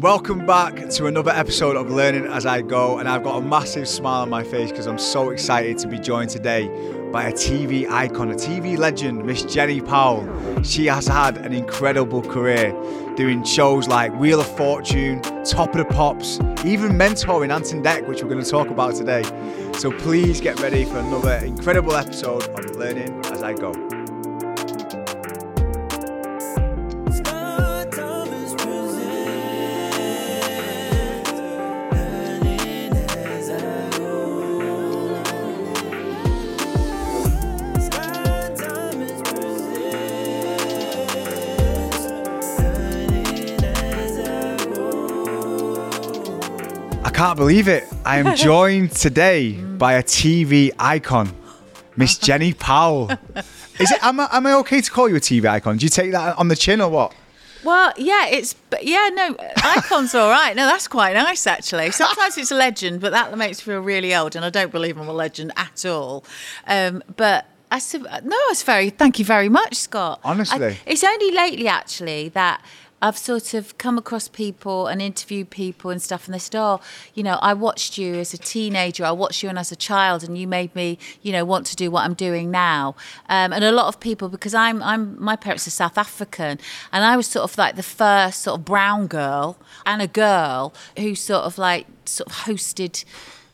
Welcome back to another episode of Learning as I Go, and I've got a massive smile on my face because I'm so excited to be joined today by a TV icon, a TV legend, Miss Jenny Powell. She has had an incredible career doing shows like Wheel of Fortune, Top of the Pops, even mentoring Ant Dec, which we're going to talk about today. So please get ready for another incredible episode of Learning as I Go. Can't believe it. I am joined today by a TV icon, Miss Jenny Powell. Is it? Am I, am I okay to call you a TV icon? Do you take that on the chin or what? Well, yeah, it's but yeah, no, icon's all right. No, that's quite nice actually. Sometimes it's a legend, but that makes me feel really old, and I don't believe I'm a legend at all. Um, but I said, no, it's very. Thank you very much, Scott. Honestly. I- it's only lately actually that. I've sort of come across people and interviewed people and stuff, and they said, "Oh, you know, I watched you as a teenager. I watched you and as a child, and you made me, you know, want to do what I'm doing now." Um, and a lot of people, because I'm, I'm, my parents are South African, and I was sort of like the first sort of brown girl and a girl who sort of like sort of hosted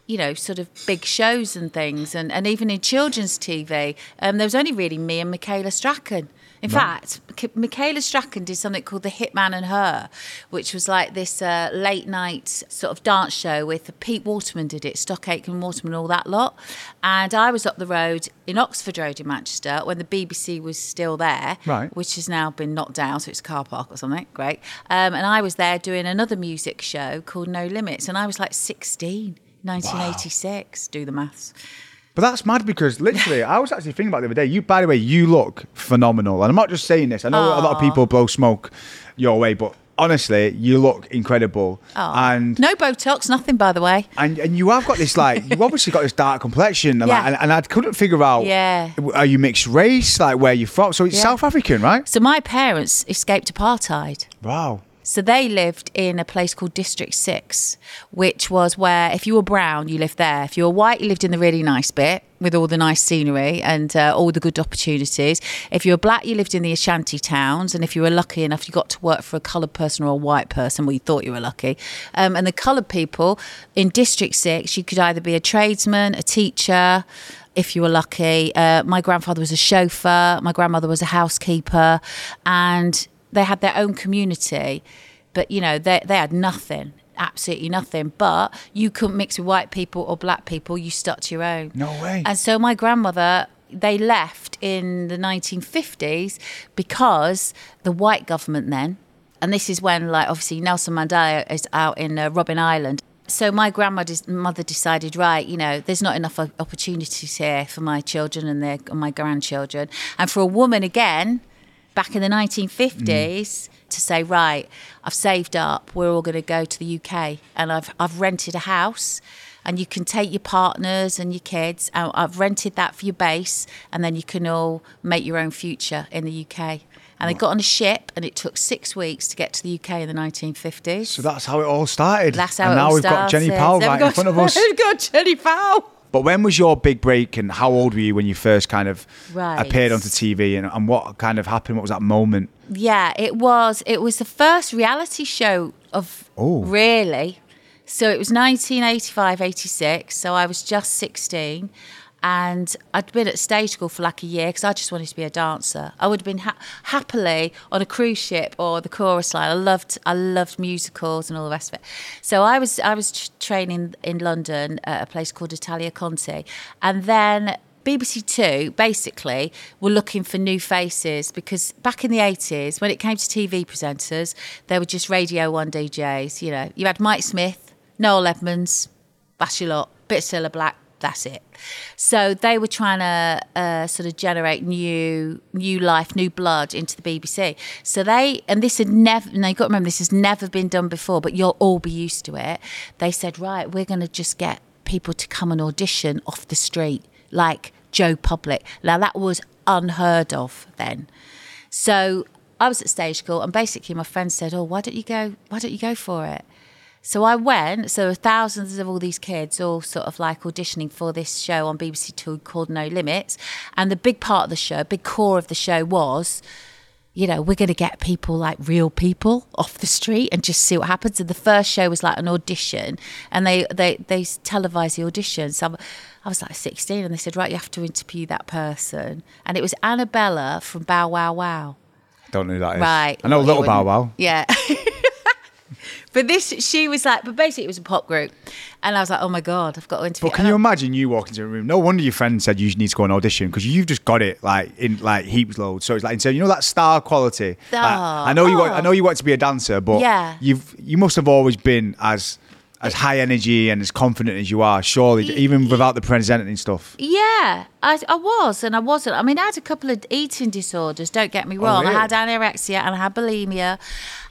you know, sort of big shows and things, and, and even in children's TV, um, there was only really me and Michaela Strachan. In fact, Michaela Strachan did something called The Hitman and Her, which was like this uh, late night sort of dance show with Pete Waterman did it, Stock Aitken Waterman, all that lot. And I was up the road in Oxford Road in Manchester when the BBC was still there, Right. which has now been knocked down, so it's a car park or something. Great. Um, and I was there doing another music show called No Limits, and I was like 16. 1986. Do the maths. But that's mad because literally, I was actually thinking about the other day. You, by the way, you look phenomenal, and I'm not just saying this. I know a lot of people blow smoke your way, but honestly, you look incredible. And No Botox, nothing, by the way. and and you have got this like you've obviously got this dark complexion, and, like, and, and I couldn't figure out. Yeah. Are you mixed race? Like where you from? So it's Yeah. South African, right? So my parents escaped apartheid. Wow. So they lived in a place called District 6, which was where if you were brown, you lived there. If you were white, you lived in the really nice bit with all the nice scenery and uh, all the good opportunities. If you were black, you lived in the Ashanti towns. And if you were lucky enough, you got to work for a coloured person or a white person, well, you thought you were lucky. Um, and the coloured people in District 6, you could either be a tradesman, a teacher, if you were lucky. Uh, my grandfather was a chauffeur, my grandmother was a housekeeper, and they had their own community, but you know, they, they had nothing, absolutely nothing. But you couldn't mix with white people or black people, you stuck to your own. No way. And so my grandmother, they left in the 1950s because the white government then, and this is when, like, obviously Nelson Mandela is out in uh, Robben Island. So my grandmother's mother decided, right, you know, there's not enough opportunities here for my children and their and my grandchildren, and for a woman again, back in the 1950s, mm. to say, right, I've saved up, we're all going to go to the UK, and I've I've rented a house, and you can take your partners and your kids. And I've rented that for your base, and then you can all make your own future in the UK. And they got on a ship, and it took six weeks to get to the UK in the 1950s. So that's how it all started. That's how and it now all we've got Jenny. Powell Then right we've in front of us. We've got Jenny Powell. But when was your big break, and how old were you when you first kind of Right. appeared onto TV, and, and what kind of happened? What was that moment? Yeah, it was. It was the first reality show of Oh. really. So it was 1985, 86. So I was just 16. And I'd been at stage school for like a year because I just wanted to be a dancer. I would have been ha- happily on a cruise ship or the chorus line. I loved, I loved musicals and all the rest of it. So I was, I was training in London at a place called Italia Conti, and then BBC Two basically were looking for new faces because back in the 80s, when it came to TV presenters, they were just Radio 1 DJs. You know, you had Mike Smith, Noel Edmonds, Bachelot, bit of Black, that's it. So they were trying to uh, sort of generate new, new life, new blood into the BBC. So they, and this had never, and you got to remember, this has never been done before, but you'll all be used to it. They said, right, we're going to just get people to come and audition off the street, like Joe Public. Now that was unheard of then. So I was at stage school, and basically my friend said, "Oh, why don't you go? Why don't you go for it?" So I went. So there were thousands of all these kids, all sort of like auditioning for this show on BBC Two called No Limits, and the big part of the show, big core of the show was you know, we're going to get people like real people off the street and just see what happens. And the first show was like an audition, and they they they televised the audition. So I was like 16, and they said, right, you have to interview that person, and it was Annabella from Bow Wow Wow. Don't know who that is. Right. I know Well, Little Bow Wow. Yeah. but this, she was like, but basically it was a pop group. And I was like, oh my God, I've got to interview. But can and you I- imagine you walk into a room? No wonder your friend said you need to go and audition because you've just got it like in like heaps loads. So it's like, so you know that star quality. Like, Oh, I know you oh. want, I oh. know you want to be a dancer, but Yeah. you've you must have always been as as high energy and as confident as you are. Surely, even without the presenting stuff. Yeah, I, I was and I wasn't. I mean, I had a couple of eating disorders, don't get me oh, wrong. Oh, really? I had anorexia and I had bulimia,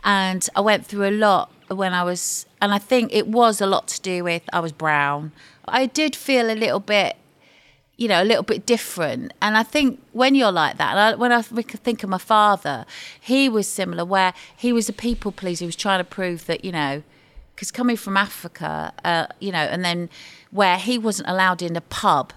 and I went through a lot when I was, and I think it was a lot to do with I was brown. I did feel a little bit you know, a little bit different. And I think when you're like that, and I, when I think of my father, he was similar, where he was a people pleaser. He was trying to prove that, you know, because coming from Africa, uh, you know, and then where he wasn't allowed in a pub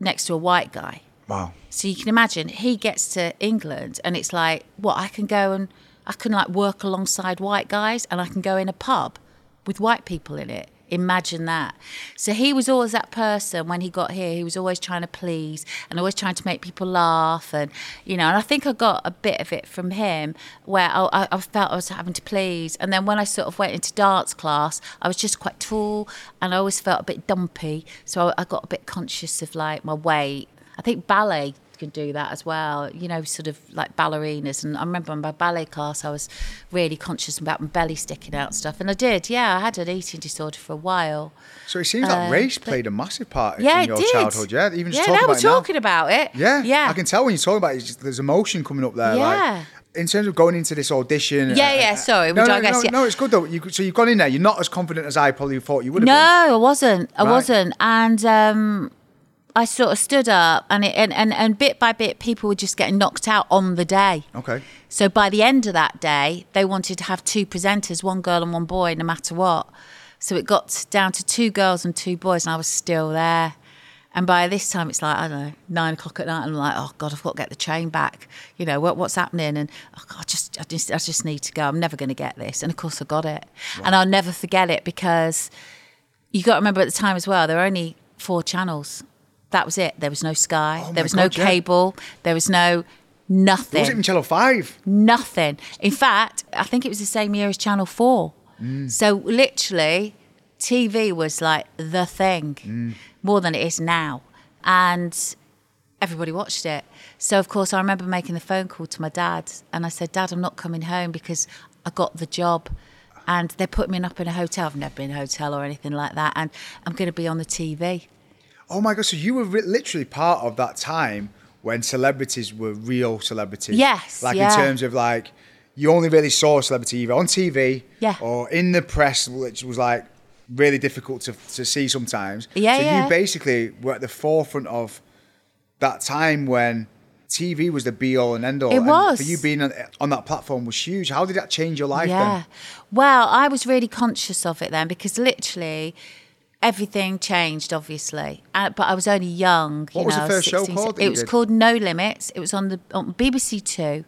next to a white guy. Wow. So you can imagine he gets to England and it's like, what, I can go and I can like work alongside white guys and I can go in a pub with white people in it. Imagine that. So he was always that person when he got here. He was always trying to please and always trying to make people laugh. And, you know, and I think I got a bit of it from him where I, I- felt I was having to please. And then when I sort of went into dance class, I was just quite tall and I always felt a bit dumpy. So I, I got a bit conscious of like my weight. I think ballet can do that as well, you know, sort of like ballerinas. And I remember in my ballet class, I was really conscious about my belly sticking out and stuff. And I did, yeah, I had an eating disorder for a while. So it seems like Uh, race played a massive part Yeah, in your did. childhood. Yeah, even just yeah, talking now about we're it now. talking about it. Yeah, yeah. I can tell when you're talking about it. just- there's emotion coming up there. Yeah. Like, in terms of going into this audition. Yeah, yeah, sorry, we No, no, no, yeah. no, it's good though. You, so you've gone in there. You're not as confident as I probably thought you would have No, I wasn't. I Right. wasn't. And um, I sort of stood up, and, it, and and and bit by bit, people were just getting knocked out on the day. Okay. So by the end of that day, they wanted to have two presenters, one girl and one boy, no matter what. So it got down to two girls and two boys, and I was still there. And by this time, it's like I don't know, nine o'clock at night, and I'm like, oh god, I've got to get the train back. You know what, what's happening? And oh, God, I just, I just, I just need to go. I'm never going to get this. And of course, I got it, and I'll never forget it because you got to remember at the time as well, there were only four channels. That was it. There was no Sky. Oh there was no yeah. cable. There was no nothing. It wasn't even Channel 5. Nothing. In fact, I think it was the same year as Channel 4. Mm. So literally, TV was like the thing Mm. more than it is now. And everybody watched it. So, of course, I remember making the phone call to my dad and I said, Dad, I'm not coming home because I got the job. And they put me up in a hotel. I've never been in a hotel or anything like that. And I'm going to be on the TV. Oh my God. So you were re- literally part of that time when celebrities were real celebrities. Yes, Like yeah. in terms of like, you only really saw a celebrity either on TV Yeah. or in the press, which was like really difficult to, to see sometimes. Yeah, so yeah. you basically were at the forefront of that time when TV was the be all and end all. It and was. For you being on, on that platform was huge. How did that change your life yeah. then? Well, I was really conscious of it then because literally everything changed, obviously. Uh, but I was only young. What you was the know, first show called It was did? called No Limits. It was on the on BBC Two.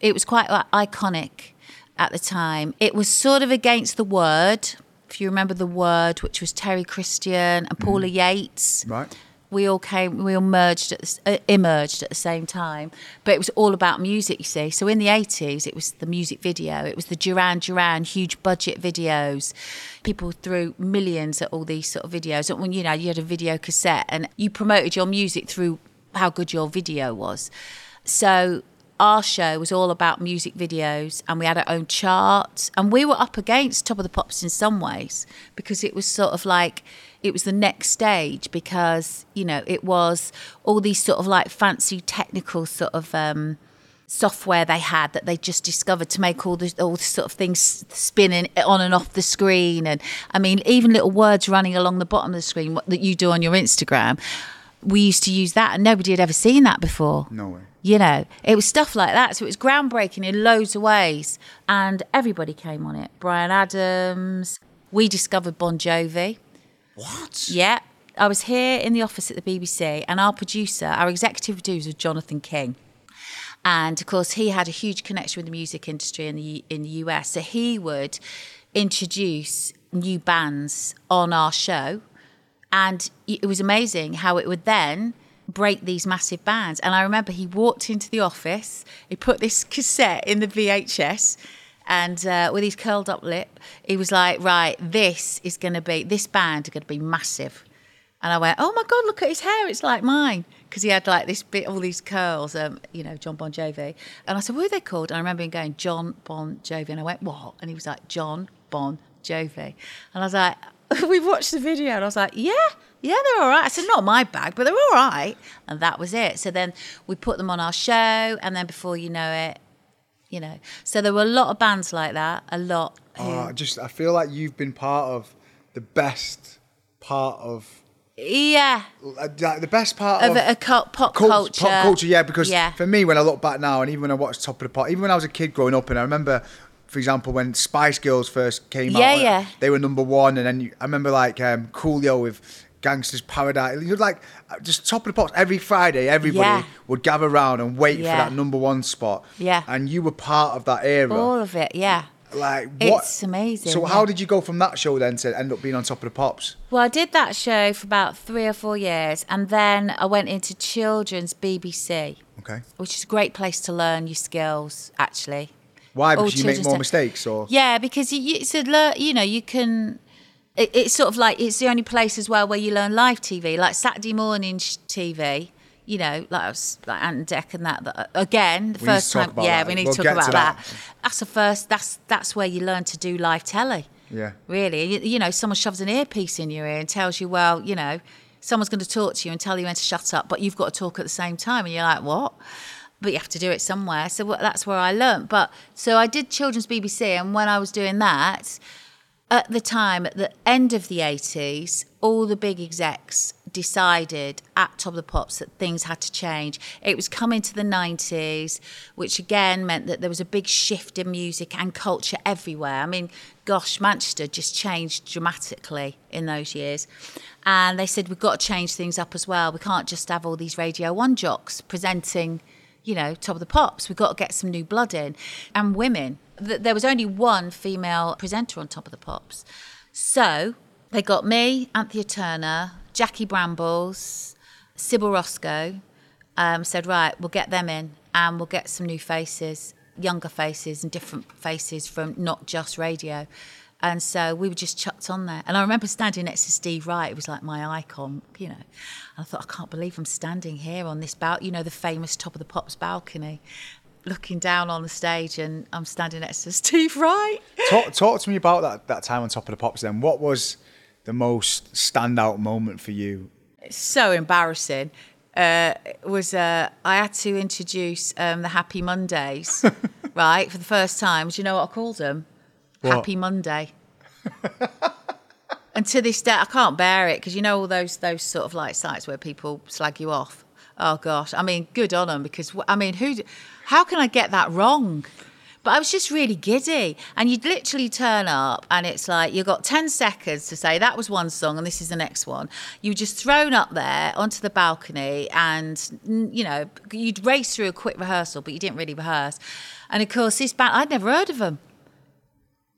It was quite uh, iconic at the time. It was sort of against the word. If you remember the word, which was Terry Christian and Paula Yates Right. We all came we all merged at the, uh, emerged at the same time but it was all about music you see. So in the 80s it was the music video it was the Duran Duran huge budget videos. People threw millions at all these sort of videos. And when you know you had a video cassette and you promoted your music through how good your video was. So our show was all about music videos and we had our own chart and we were up against top of the pops in some ways because it was sort of like it was the next stage because you know it was all these sort of like fancy technical sort of um software they had that they just discovered to make all the all the sort of things spinning on and off the screen and I mean even little words running along the bottom of the screen what, that you do on your Instagram we used to use that and nobody had ever seen that before No way. You know, it was stuff like that. So it was groundbreaking in loads of ways. And everybody came on it. Bryan Adams. We discovered Bon Jovi. What? Yeah. I was here in the office at the BBC, and our producer, our executive producer, was Jonathan King. And of course, he had a huge connection with the music industry in the in the US. So he would introduce new bands on our show, and it was amazing how it would then break these massive bands. And I remember he walked into the office, he put this cassette in the VHS. And uh, with his curled up lip, he was like, "Right, this is going to be this band are going to be massive." And I went, "Oh my god, look at his hair! It's like mine." Because he had like this bit, all these curls, um, you know, Jon Bon Jovi. And I said, "What are they called?" And I remember him going, "Jon Bon Jovi." And I went, "What?" And he was like, "Jon Bon Jovi." And I was like, "We watched the video," and I was like, "Yeah." Yeah, they're all right. I said, not my bag, but they're all right. And that was it. So then we put them on our show, and then before you know it, you know. So there were a lot of bands like that, a lot. Who, Oh, I just I feel like you've been part of the best part of yeah, like the best part of of, a, a cult, pop cult- culture. pop culture. Yeah, because yeah. for me, when I look back now, and even when I watched Top of the Pop, even when I was a kid growing up, and I remember, for example, when Spice Girls first came Yeah, out, yeah. they were number one, and then you, I remember like um, Coolio with. Gangsters Paradise. You're like uh, just top of the pops every Friday. Everybody Yeah. would gather around and wait Yeah. for that number one spot. Yeah. and you were part of that era. all of it, yeah. Like what? It's amazing, So yeah. how did you go from that show then to end up being on top of the pops? Well, I did that show for about three or four years, and then I went into children's BBC, Okay. which is a great place to learn your skills. Actually, Why? All you make more mistakes, or Yeah, because you, you, it's a you know, you can. It, it's sort of like it's the only place as well where you learn live TV, like Saturday morning sh- TV. You know, like I was like Ant and Dec and that. that uh, again, the We first time. Yeah, that. we need We'll to talk about to that. that. That's the first. That's that's where you learn to do live telly. Yeah. Really, you, you know, someone shoves an earpiece in your ear and tells you, well, you know, someone's going to talk to you and tell you when to shut up, but you've got to talk at the same time, and you're like, what? But you have to do it somewhere. So that's where I learnt. But so I did children's BBC, and when I was doing that, at the time, at the end of the 80s, all the big execs decided at Top of the Pops that things had to change. It was coming to the 90s, which again meant that there was a big shift in music and culture everywhere. I mean, gosh, Manchester just changed dramatically in those years. And they said, we've got to change things up as well. We can't just have all these Radio 1 jocks presenting you know, top of the pops. We've got to get some new blood in. And women. Th- There was only one female presenter on top of the pops. So they got me, Anthea Turner, Jackie Brambles, Sybil Ruscoe, um, said, right, we'll get them in and we'll get some new faces, younger faces and different faces from not just radio. And so we were just chucked on there. And I remember standing next to Steve Wright. It was like my icon, you know. And I thought, I can't believe I'm standing here on this balcony, you know, the famous Top of the Pops balcony, looking down on the stage, and I'm standing next to Steve Wright. talk, talk to me about that that time on top of the pops. Then, what was the most standout moment for you? so embarrassing. Uh, was uh, I had to introduce um, the Happy Mondays, right, for the first time. Do you know what I called them? What? Happy Monday. and to this day, I can't bear it because you know all those those sort of like sites where people slag you off. Oh gosh, I mean, good on them because I mean, who? How can I get that wrong? But I was just really giddy, and you'd literally turn up, and it's like you've got ten seconds to say that was one song, and this is the next one. You were just thrown up there onto the balcony, and you know you'd race through a quick rehearsal, but you didn't really rehearse. And of course, this band I'd never heard of them.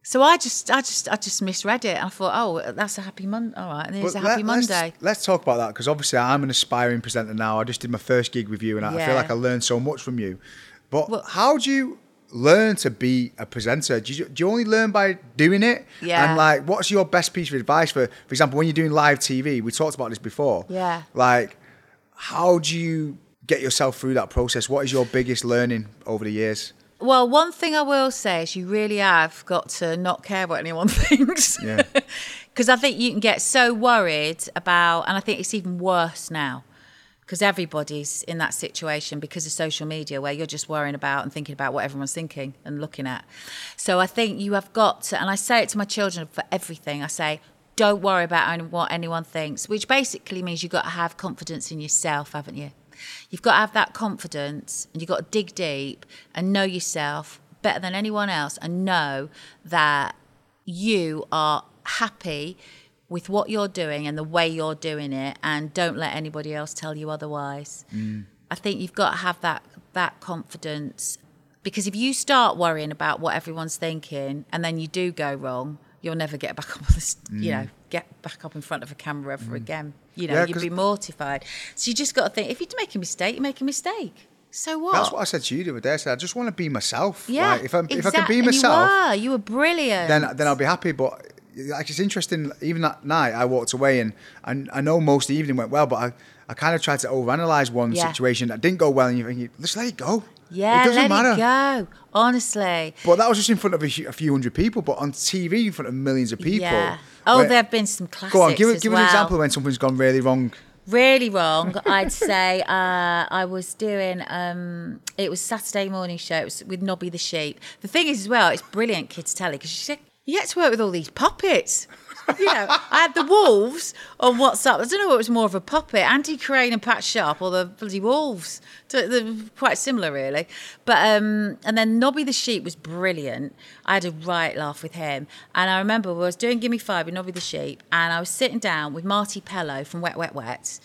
So I just, I just, I just misread it. I thought, oh, that's a happy Monday. All right, and But a happy let- let's- Monday. Let's, talk about that because obviously I'm an aspiring presenter now. I just did my first gig with you, and I Yeah. feel like I learned so much from you. But Well- how do you learn to be a presenter? Do you, do you only learn by doing it? Yeah. And like, what's your best piece of advice for, for example, when you're doing live TV? We talked about this before. Yeah. Like, how do you get yourself through that process? What is your biggest learning over the years? Well, one thing I will say is you really have got to not care what anyone thinks. Yeah. Because I think you can get so worried about, and I think it's even worse now, because everybody's in that situation because of social media where you're just worrying about and thinking about what everyone's thinking and looking at. So I think you have got to, and I say it to my children for everything, I say, don't worry about what anyone thinks, which basically means you've got to have confidence in yourself, haven't you? You've got to have that confidence and you've got to dig deep and know yourself better than anyone else and know that you are happy with what you're doing and the way you're doing it and don't let anybody else tell you otherwise. Mm. I think you've got to have that that confidence because if you start worrying about what everyone's thinking and then you do go wrong, you'll never get back up on this, you mm. know, get back up in front of a camera ever mm. again. You know, Yeah, you'd be mortified. So you just got to think if you make a mistake, you make a mistake. So what? That's what I said to you the other day. I said I just want to be myself. yeah. Like, if I if I can exactly. be myself, you were. You were brilliant. then then I'll be happy. But like it's interesting. Even that night, I walked away and and I know most of the evening went well, but I. I kind of tried to overanalyze one Yeah. situation that didn't go well, and you think, just let it go. yeah, it doesn't let matter. it go. Honestly. But that was just in front of a, a few hundred people, but on TV in front of millions of people. Yeah. Oh, where- there have been some classics Go on, give, give well. an example when something's gone really wrong. really wrong. I'd say uh, I was doing. Um, it was Saturday morning show. It was with Nobby the sheep. The thing is, as well, it's brilliant kids telly because she said you get to work with all these puppets. You know, I had the wolves on WhatsApp. I don't know what was more of a puppet, Andy Crane and Pat Sharp, or the bloody wolves. They're quite similar, really. But um, and then Nobby the sheep was brilliant. I had a right laugh with him, and I remember I was doing Gimme Five with Nobby the sheep, and I was sitting down with Marti Pellow from Wet Wet Wet.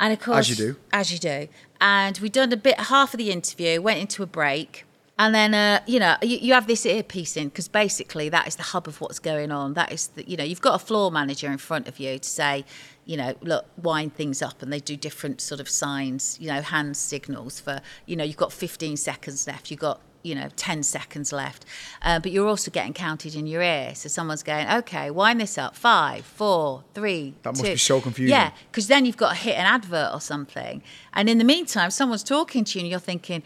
And of course, as you do. as you do. And we'd done a bit, half of the interview, went into a break. And then, uh, you know, you, you have this earpiece in because basically that is the hub of what's going on. That is, the, you know, you've got a floor manager in front of you to say, you know, look, wind things up. And they do different sort of signs, you know, hand signals for, you know, you've got 15 seconds left. You've got, you know, 10 seconds left. Uh, but you're also getting counted in your ear. So someone's going, okay, wind this up. Five, four, three, That must two." be so confusing. Yeah, because then you've got to hit an advert or something. And in the meantime, someone's talking to you and you're thinking,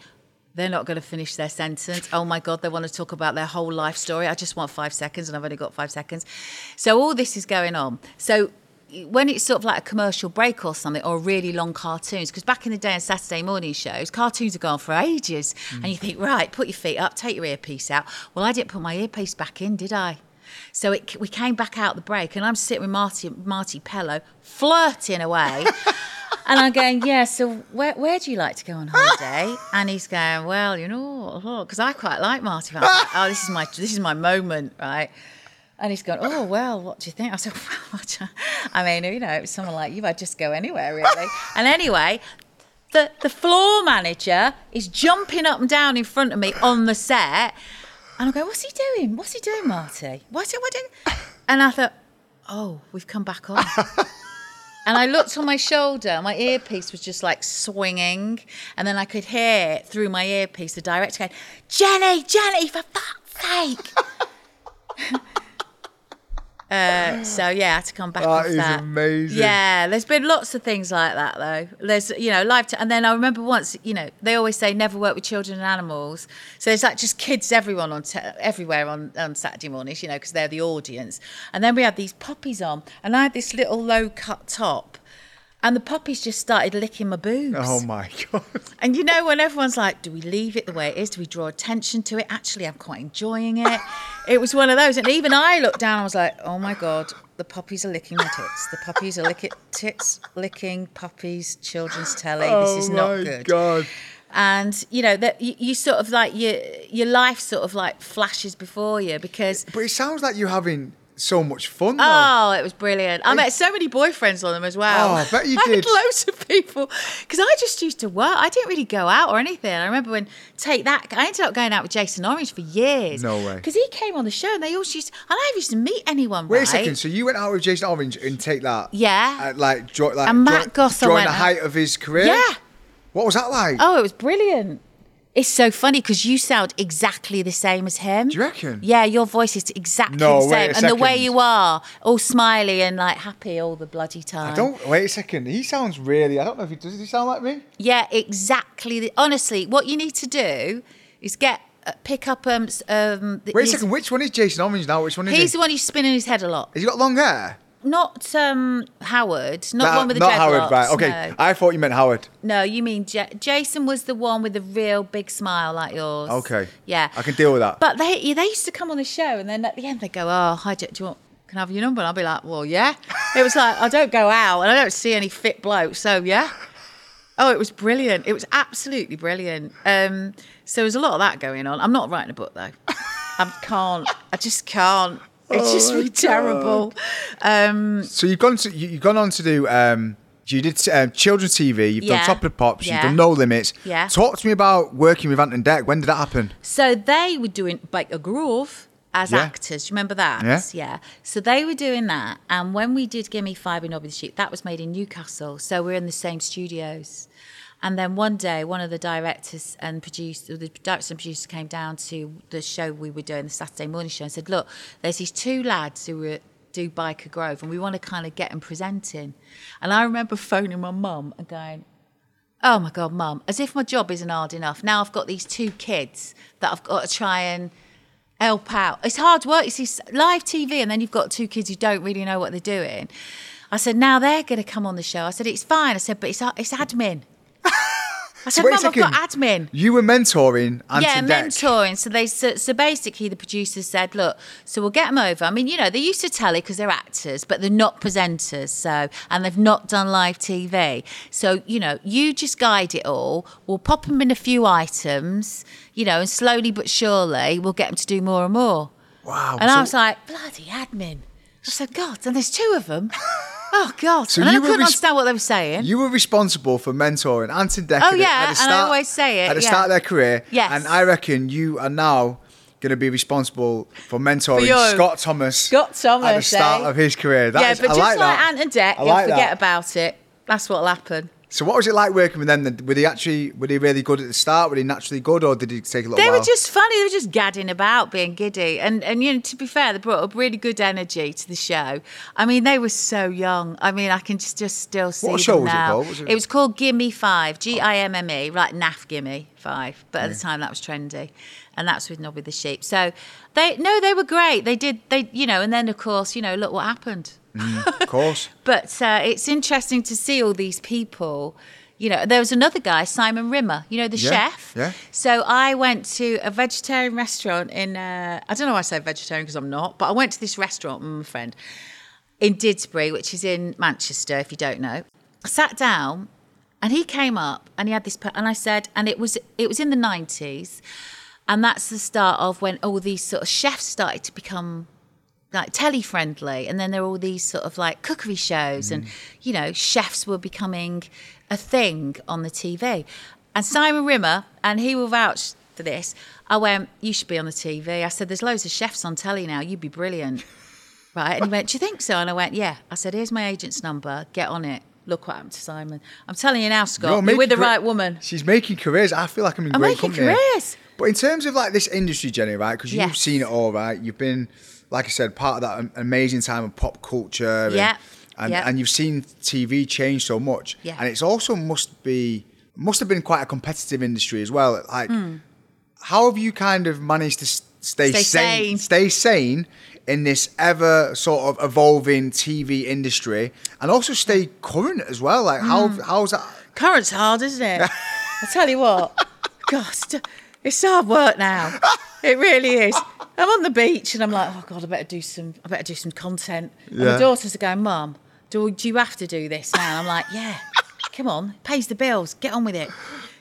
they're not going to finish their sentence. Oh my God, they want to talk about their whole life story. I just want five seconds and I've only got five seconds. So all this is going on. So when it's sort of like a commercial break or something, or really long cartoons, because back in the day on Saturday morning shows, cartoons are gone for ages. And you think, right, put your feet up, take your earpiece out. Well, I didn't put my earpiece back in, did I? So it, we came back out the break, and I'm sitting with Marti, Marti Pellow, flirting away. and I'm going, yeah, so where, where do you like to go on holiday? And he's going, well, you know, because oh, I quite like Marti. Was like, oh, this is my this is my moment, right? And he's going, oh, well, what do you think? I said, well, I mean, you know, someone like you, I'd just go anywhere, really. and anyway, the, the floor manager is jumping up and down in front of me on the set. And I go, what's he doing? What's he doing, Marti? What's it? What doing? And I thought, oh, we've come back on. and I looked on my shoulder. My earpiece was just like swinging. And then I could hear through my earpiece the director going, Jenny, Jenny, for fuck's sake. Uh, so yeah, I had to come back That is that. amazing. Yeah, there's been lots of things like that though. There's you know live, t- and then I remember once you know they always say never work with children and animals. So there's like just kids everyone on te- everywhere on, on Saturday mornings, you know, because they're the audience. And then we had these puppies on, and I had this little low cut top, and the puppies just started licking my boobs. Oh my god! And you know, when everyone's like, do we leave it the way it is? Do we draw attention to it? Actually, I'm quite enjoying it. it was one of those. And even I looked down, I was like, oh my God, the puppies are licking my tits. The puppies are licking tits, licking puppies, children's telly. oh this is oh, my not good. god! And you know that you, you sort of like your your life sort of like flashes before you because But it sounds like you're having so much fun. Though. Oh, it was brilliant. I met so many boyfriends on them as well. Oh, I bet you did. I did. loads of people. Because I just used to work. I didn't really go out or anything. I remember when Take That, I ended up going out with Jason Orange for years. No way. Because he came on the show and they all used to, and I used to meet anyone, Wait right? a second. So you went out with Jason Orange and take that? Yeah. At like, jo- like And Matt dur- Goss, I during the out- height of his career. Yeah. What was that like? Oh, it was brilliant. It's so funny because you sound exactly the same as him. Do you reckon? Yeah, your voice is exactly No, the same. And the way you are, all smiley and like happy all the bloody time. I don't. Wait a second. He sounds really. I don't know if he does. He sound like me? Yeah, exactly. The, honestly, what you need to do is get uh, pick up um um. the- Wait a second. Which one is Jason Orange now? Which one is He's he? the one who's spinning his head a lot. Has he got long hair? Not um Howard. Not Nah, one with the not dreadlocks. Howard, right? Okay, No. I thought you meant Howard. No, you mean J- Jason was the one with the real big smile like yours. Okay. Yeah. I can deal with that. But they they used to come on the show and then at the end they go, oh, hi, do do you want? Can I have your number? And I'll be like, well, yeah. It was like I don't go out and I don't see any fit blokes, so yeah. Oh, it was brilliant. It was absolutely brilliant. Um, so there was a lot of that going on. I'm not writing a book though. I can't. I just can't. It's Oh just my really terrible. Um, So you've gone to you- you've gone on to do. Um, you did um, children's TV. You've done Yeah. Top of the Pops. You've Yeah. done No Limits. Yeah. Talk to me about working with Ant and Dec. When did that happen? So they were doing Byker Grove as Yeah. actors. Do you remember that? Yeah. So they were doing that. And when we did Gimme Five in Nobby the Sheep, that was made in Newcastle. So we're in the same studios. And then one day, one of the directors and producers, the director and producer came down to the show we were doing, the Saturday morning show, and said, Look, there's these two lads who were, do Byker Grove, and we want to kind of get them presenting. And I remember phoning my mum and going, Oh my God, mum, as if my job isn't hard enough. Now I've got these two kids that I've got to try and help out. It's hard work. It's live TV, and then you've got two kids who don't really know what they're doing. I said, now they're going to come on the show. I said, it's fine. I said, but it's, uh, it's admin. I said, wait mum, I've got admin. You were mentoring Ant Yeah, Dec. mentoring. So they so, so basically the producers said, look, so we'll get them over. I mean, you know, they're used to telly because they're actors, but they're not presenters. So and they've not done live TV. So you know, you just guide it all. We'll pop them in a few items, you know, and slowly but surely we'll get them to do more and more. Wow. And so- I was like, bloody admin. I said, God, and there's two of them. Oh God! So and you I couldn't res- understand what they were saying. You were responsible for mentoring Anton and Dec Oh, at the- yeah, at the and I start, always say it, at the yeah. start of their career. Yes. And I reckon you are now going to be responsible for mentoring you. Scott Thomas. Scott Thomas at the start eh? of his career. That yeah, is- but I just like, like, that. Ant and Dec, you'll like forget that. about it. That's what'll happen. So what was it like working with them? Then? Were they actually were they really good at the start? Were they naturally good, or did it take a little They while? were just funny. They were just gadding about, being giddy, and and you know, to be fair, they brought up really good energy to the show. I mean, they were so young. I mean, I can just just still see What them show was it called? Was it- was called Gimme Five, G I M M E, right? NAF Gimme Five. But at the time, that was trendy, and that's with Nobby the Sheep. So they no, they were great. They did they you know, and then of course, you know, look what happened. of course. But uh, it's interesting to see all these people. You know, there was another guy, Simon Rimmer. You know, the Yeah, chef. yeah. So I went to a vegetarian restaurant in. Uh, I don't know why I say vegetarian because I'm not, but I went to this restaurant with my friend in Didsbury, which is in Manchester. If you don't know, I sat down, and he came up and he had this, and I said, and it was it was in the nineties, and that's the start of when all these sort of chefs started to become like telly friendly and then there were all these sort of like cookery shows and mm. you know chefs were becoming a thing on the tv and simon rimmer and he will vouch for this i went you should be on the tv i said there's loads of chefs on telly now. You'd be brilliant. Right? And he went do you think so? And i went yeah. I said here's my agent's number. Get on it look what happened to simon i'm telling you now scott You're you're, with the right woman She's making careers. I feel like I'm in I'm great making company. careers. But in terms of like this industry, Jenny, right? Because you've Yes. seen it all, right? You've been, like I said, part of that amazing time of pop culture. and- Yeah. And, Yeah. and you've seen TV change so much. Yeah. And it's also must be must have been quite a competitive industry as well. Like, Hmm. how have you kind of managed to stay, Stay sane, sane. stay sane in this ever sort of evolving TV industry, and also stay current as well? Like, how Hmm. how's that? Current's hard, isn't it? I tell you what, God, it's hard work now. It really is. I'm on the beach and I'm like, oh God, I better do some. I better do some content. And Yeah. my daughters are going, Mum, do, do you have to do this now? And I'm like, yeah, come on, pays the bills. Get on with it.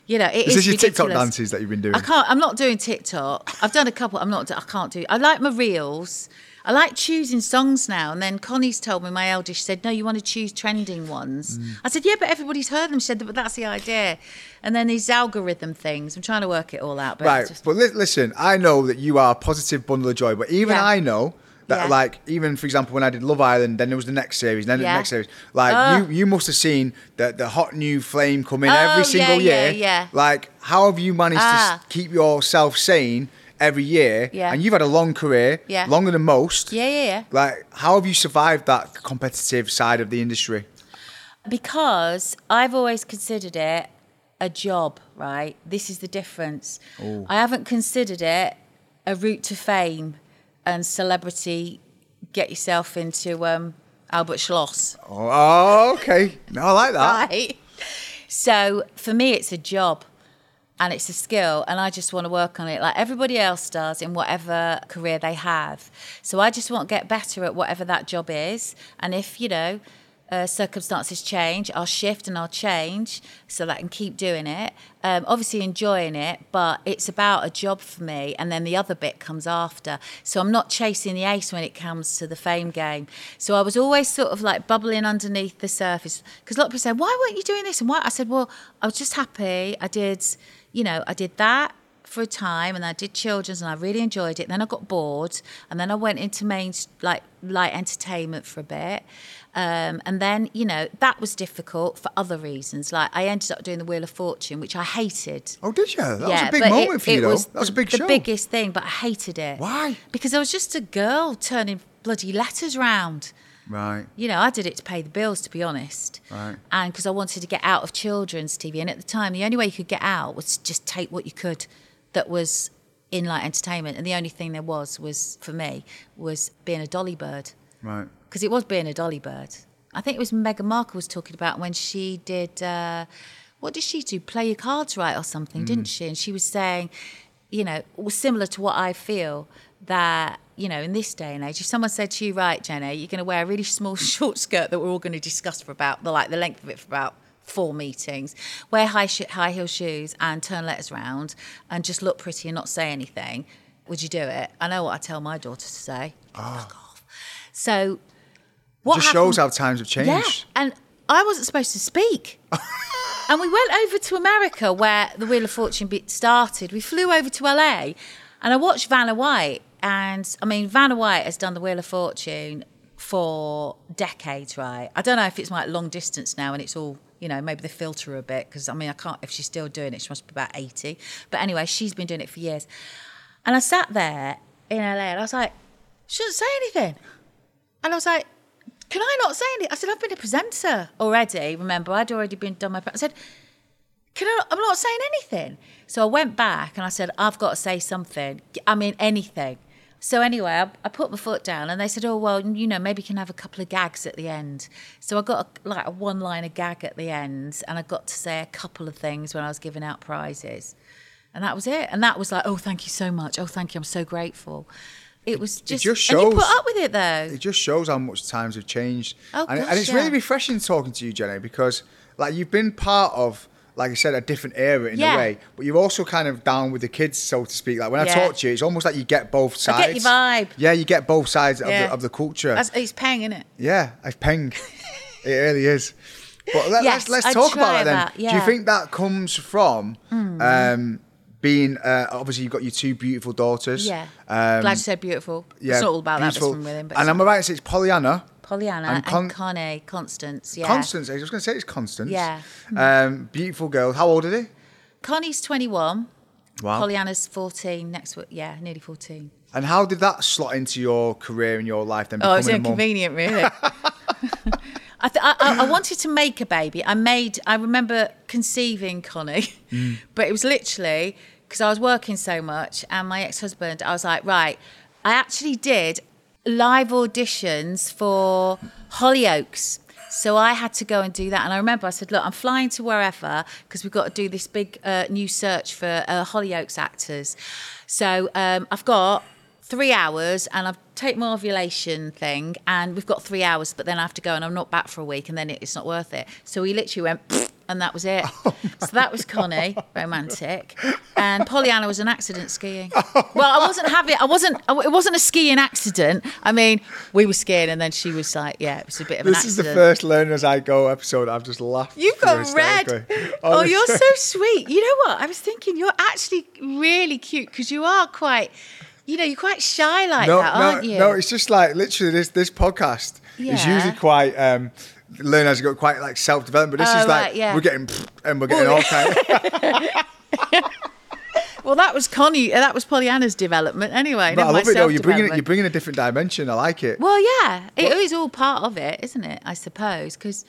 You know, it Is is this your TikTok dances that you've been doing? I can't. I'm not doing TikTok. I've done a couple. I'm not. I can't do. I like my reels. I like choosing songs now. And then Connie's told me, my eldest, she said, "No, you want to choose trending ones." Mm. I said, "Yeah, but everybody's heard them." She said, "But that's the idea." And then these algorithm things. I'm trying to work it all out. But Right, just, but li- listen, I know that you are a positive bundle of joy, but even Yeah. I know that, Yeah. like, even for example, when I did Love Island, then there was the next series, then Yeah. the next series. Like, Oh. you, you must have seen the the hot new flame come in Oh, every single yeah, year. yeah. yeah. Like, how have you managed to Ah. s- keep yourself sane every year? Yeah. And you've had a long career, Yeah. longer than most. yeah, yeah, yeah. Like, how have you survived that competitive side of the industry? Because I've always considered it a job, right? This is the difference. I haven't considered it a route to fame and celebrity. Get yourself into um, Albert Schloss, Oh, oh, okay. No, I like that. right? So for me, it's a job and it's a skill, and I just want to work on it like everybody else does in whatever career they have. So I just want to get better at whatever that job is, and if you know. uh, circumstances change, I'll shift and I'll change so that I can keep doing it. Um, obviously, enjoying it, but it's about a job for me, and then the other bit comes after. So I'm not chasing the ace when it comes to the fame game. So I was always sort of like bubbling underneath the surface because a lot of people say, "Why weren't you doing this?" And why? I said, "Well, I was just happy. I did, you know, I did that." for a time and I did children's and I really enjoyed it. Then I got bored and then I went into main like light entertainment for a bit. Um, and then, you know, that was difficult for other reasons. Like I ended up doing the Wheel of Fortune, which I hated. Oh, did you? That yeah, was a big moment it, for you, though. That was a the- big the show. biggest thing, but I hated it. Why? Because I was just a girl turning bloody letters round. Right. You know, I did it to pay the bills, to be honest. Right. And because I wanted to get out of children's TV. And at the time, the only way you could get out was to just take what you could that was in like entertainment. And the only thing there was, was for me, was being a dolly bird. Right. Because it was being a dolly bird. I think it was Meghan Markle was talking about when she did, uh, what did she do? Play your cards right or something, Mm. didn't she? And she was saying, you know, was similar to what I feel that, you know, in this day and age, if someone said to you, right, Jenny, you're going to wear a really small short skirt that we're all going to discuss for about, the like the length of it for about four meetings, wear high, sh- high heel shoes and turn letters round and just look pretty and not say anything, would you do it? I know what I tell my daughter to say. Fuck off. So, what Ah. Just shows how times have changed. yeah, and I wasn't supposed to speak. and we went over to America where the Wheel of Fortune bit started. We flew over to LA and I watched Vanna White. And I mean, Vanna White has done the Wheel of Fortune for decades, right? I don't know if it's like long distance now and it's all, you know, maybe they filter a bit because I mean, I can't, if she's still doing it, she must be about 80. But anyway, she's been doing it for years. And I sat there in LA and I was like, shouldn't say anything. And I was like, can I not say anything? I said, I've been a presenter already. Remember, I'd already been done my. I said, can I? I'm not saying anything. So I went back and I said, I've got to say something. I mean, anything. So anyway, I, I put my foot down and they said, oh well, you know, maybe you can have a couple of gags at the end. So I got a, like a one-liner gag at the end, and I got to say a couple of things when I was giving out prizes, and that was it. And that was like, oh, thank you so much. Oh, thank you. I'm so grateful. It was just, just and you put up with it though. It just shows how much times have changed. Oh, and, gosh, and it's yeah. really refreshing talking to you, Jenny, because like you've been part of, like I said, a different era in Yeah. a way, but you're also kind of down with the kids, so to speak. Like when I talk to you, it's almost like you get both sides. I get your vibe. Yeah, you get both sides of, the, of the culture. That's, it's paying, isn't it? Yeah, it's peng. it really is. But let, Yes, us let's talk about that then. that, Do you. Think that comes from um, being uh, obviously you've got your two beautiful daughters? Yeah. Um, Glad you said beautiful. yeah, it's not all about that this one with him, but and I'm right? to say It's Pollyanna, Pollyanna and and, Con- Connie, Constance. Yeah. Constance. I was going to say it's Constance. Yeah. Um, beautiful girl. How old are they? Connie's 21. Wow. Pollyanna's 14 next week. Yeah, nearly 14. And how did that slot into your career and your life then? Oh, it's inconvenient, really. I, th- I, I I wanted to make a baby. I made. I remember conceiving Connie, Mm. but it was literally because I was working so much, and my ex-husband. I was like, right. I actually did live auditions for Hollyoaks. So I had to go and do that. And I remember I said, look, I'm flying to wherever because we've got to do this big uh, new search for uh, Hollyoaks actors. So um, I've got three hours and I've taken my ovulation thing and we've got three hours, but then I have to go and I'm not back for a week and then it- it's not worth it. So we literally went, and that was it. so that was Connie, romantic. And Pollyanna was an accident skiing. Well, I wasn't having, I wasn't, it wasn't a skiing accident. I mean, we were skiing and then she was like, yeah, it was a bit of an This is the first Learn As I Go episode. I've just laughed. You've got red. Oh, you're so sweet. You know what? I was thinking you're actually really cute because you are quite, you know, you're quite shy like no, that, no, aren't you? no. It's just like literally this this podcast is usually quite um, learn as you go, quite like self development. But this Oh, is like right, yeah. we're getting and we're getting all kind. Of, Well, that was Connie. uh, That was Pollyanna's development anyway. but I love it though. You're bringing it. You're bringing a different dimension. I like it. Well, yeah, it is all part of it, isn't it? I suppose because